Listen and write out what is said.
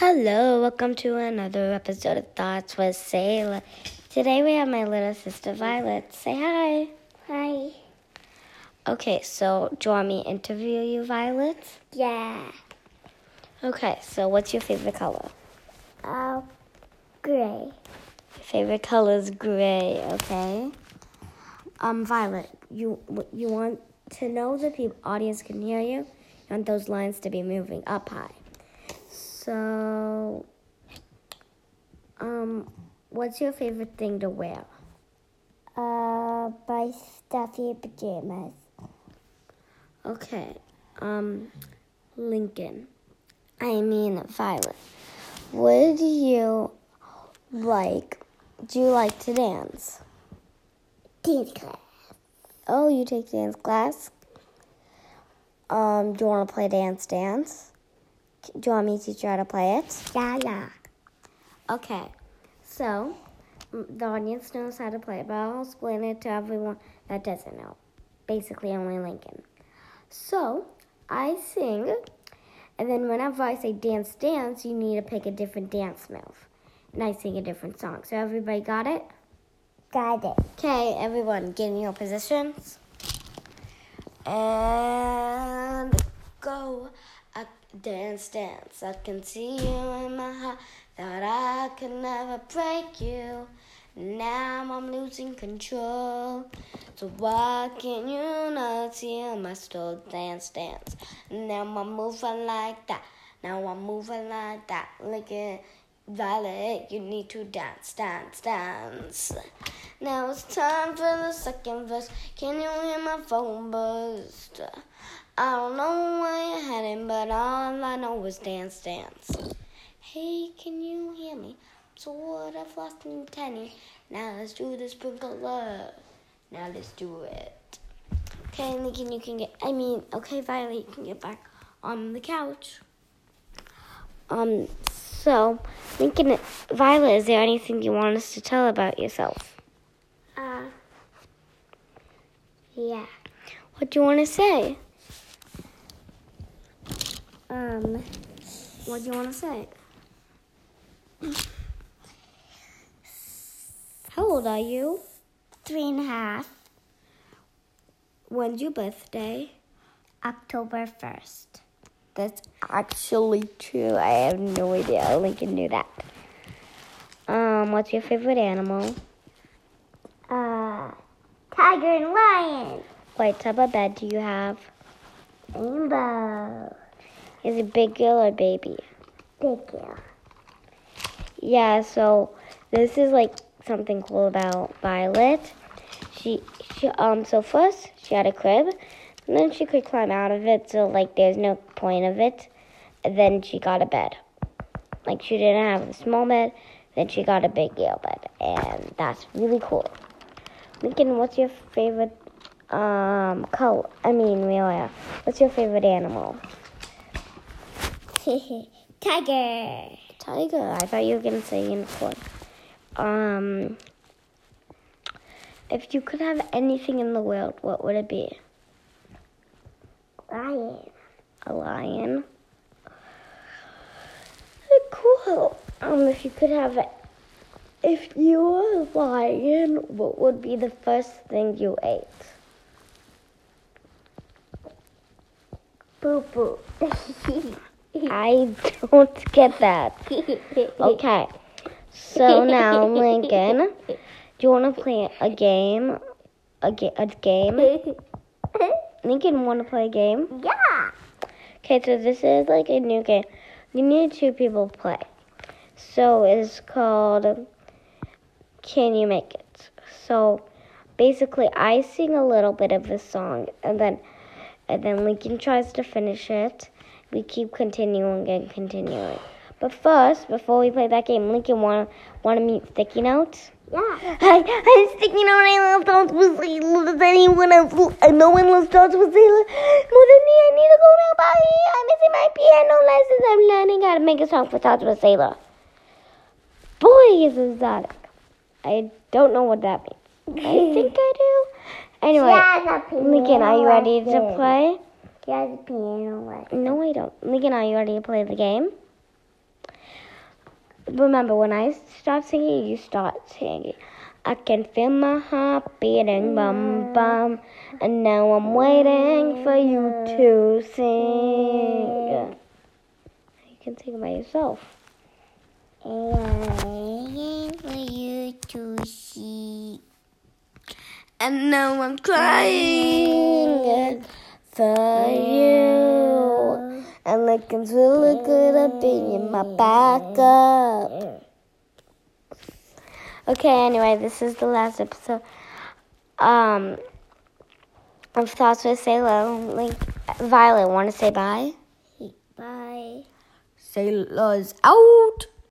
Hello, welcome to another episode of Thoughts with Sailor. Today we have my little sister Violet. Say hi. Hi. Okay, so do you want me to interview you, Violet? Yeah. Okay, so what's your favorite color? Uh, gray. Your favorite color is gray, okay? Um, Violet, you you want to know that the people audience can hear you? You want those lines to be moving up high. So, um, what's your favorite thing to wear? Uh, my stuffy pajamas. Okay, um, Lincoln. I mean, Violet. Would you like, do you like to dance? Dance class. Oh, you take dance class? Um, do you want to play Dance Dance? Do you want me to teach you how to play it? Yeah, yeah. Okay, so the audience knows how to play, it, but I'll explain it to everyone that doesn't know. Basically, only Lincoln. So I sing, and then whenever I say dance, dance, you need to pick a different dance move. And I sing a different song. So everybody got it? Got it. Okay, everyone, get in your positions. And dance, dance. I can see you in my heart. Thought I could never break you. Now I'm losing control. So why can't you not see my still dance, dance? Now I'm moving like that. Now I'm moving like that. Look at Violet, you need to dance, dance, dance. Now it's time for the second verse. Can you hear my phone buzz? I don't know where you're heading, but all I know is dance, dance. Hey, can you hear me? I'm sort of lost in tenny. Now let's do the sprinkle love. Now let's do it. Okay, Lincoln, you can get. I mean, okay, Violet, you can get back on the couch. Um, so, Lincoln, Violet, is there anything you want us to tell about yourself? Uh, yeah. What do you want to say? Um, What do you want to say? How old are you? three and a half. When's your birthday? October 1st. That's actually true. I have no idea. Lincoln knew that. Um, what's your favorite animal? Uh, tiger and lion. What type of bed do you have? Rainbow. Is it big girl or baby? Big girl. Yeah, so this is like something cool about Violet. She, she um so first she had a crib, and then she could climb out of it, so like there's no point of it. And then she got a bed. Like she didn't have a small bed, then she got a big girl bed, and that's really cool. Lincoln, what's your favorite um color? I mean, really, what's your favorite animal? tiger. Tiger. I thought you were gonna say unicorn. Um, if you could have anything in the world, what would it be? Lion. A lion. Cool. Um, if you could have, if you were a lion, what would be the first thing you ate? Boo boo. I don't get that. Okay. So now, Lincoln, do you want to play a game? A, ga- a game? Lincoln, want to play a game? yeah. Okay, so this is like a new game. You need two people to play. So it's called Can You Make It? So basically, I sing a little bit of the song, and then and then Lincoln tries to finish it. We keep continuing and continuing. But first, before we play that game, Lincoln wanna want to meet sticky notes. Yeah. I, I'm sticking on I love dogs with Sailor. Does anyone else? I no one loves dogs with Sailor. More than me, I need to go now. Bye. I'm missing my piano lessons. I'm learning how to make a song for dogs with Sailor. Boy, is exotic. I don't know what that means. I think I do. Anyway, Lincoln, are you ready to play? Yeah, the piano lesson. No, I don't. Are you ready to play the game? remember when I start singing, you start singing. I can feel my heart beating, bum bum, and now I'm waiting for you to sing. You can sing by yourself. Waiting for you to see. And now I'm crying for you. And looking's really good at being my backup. Okay, anyway, this is the last episode. Um, of Thoughts with Sailor. Link, Violet, want to say bye? Bye. Sailors out.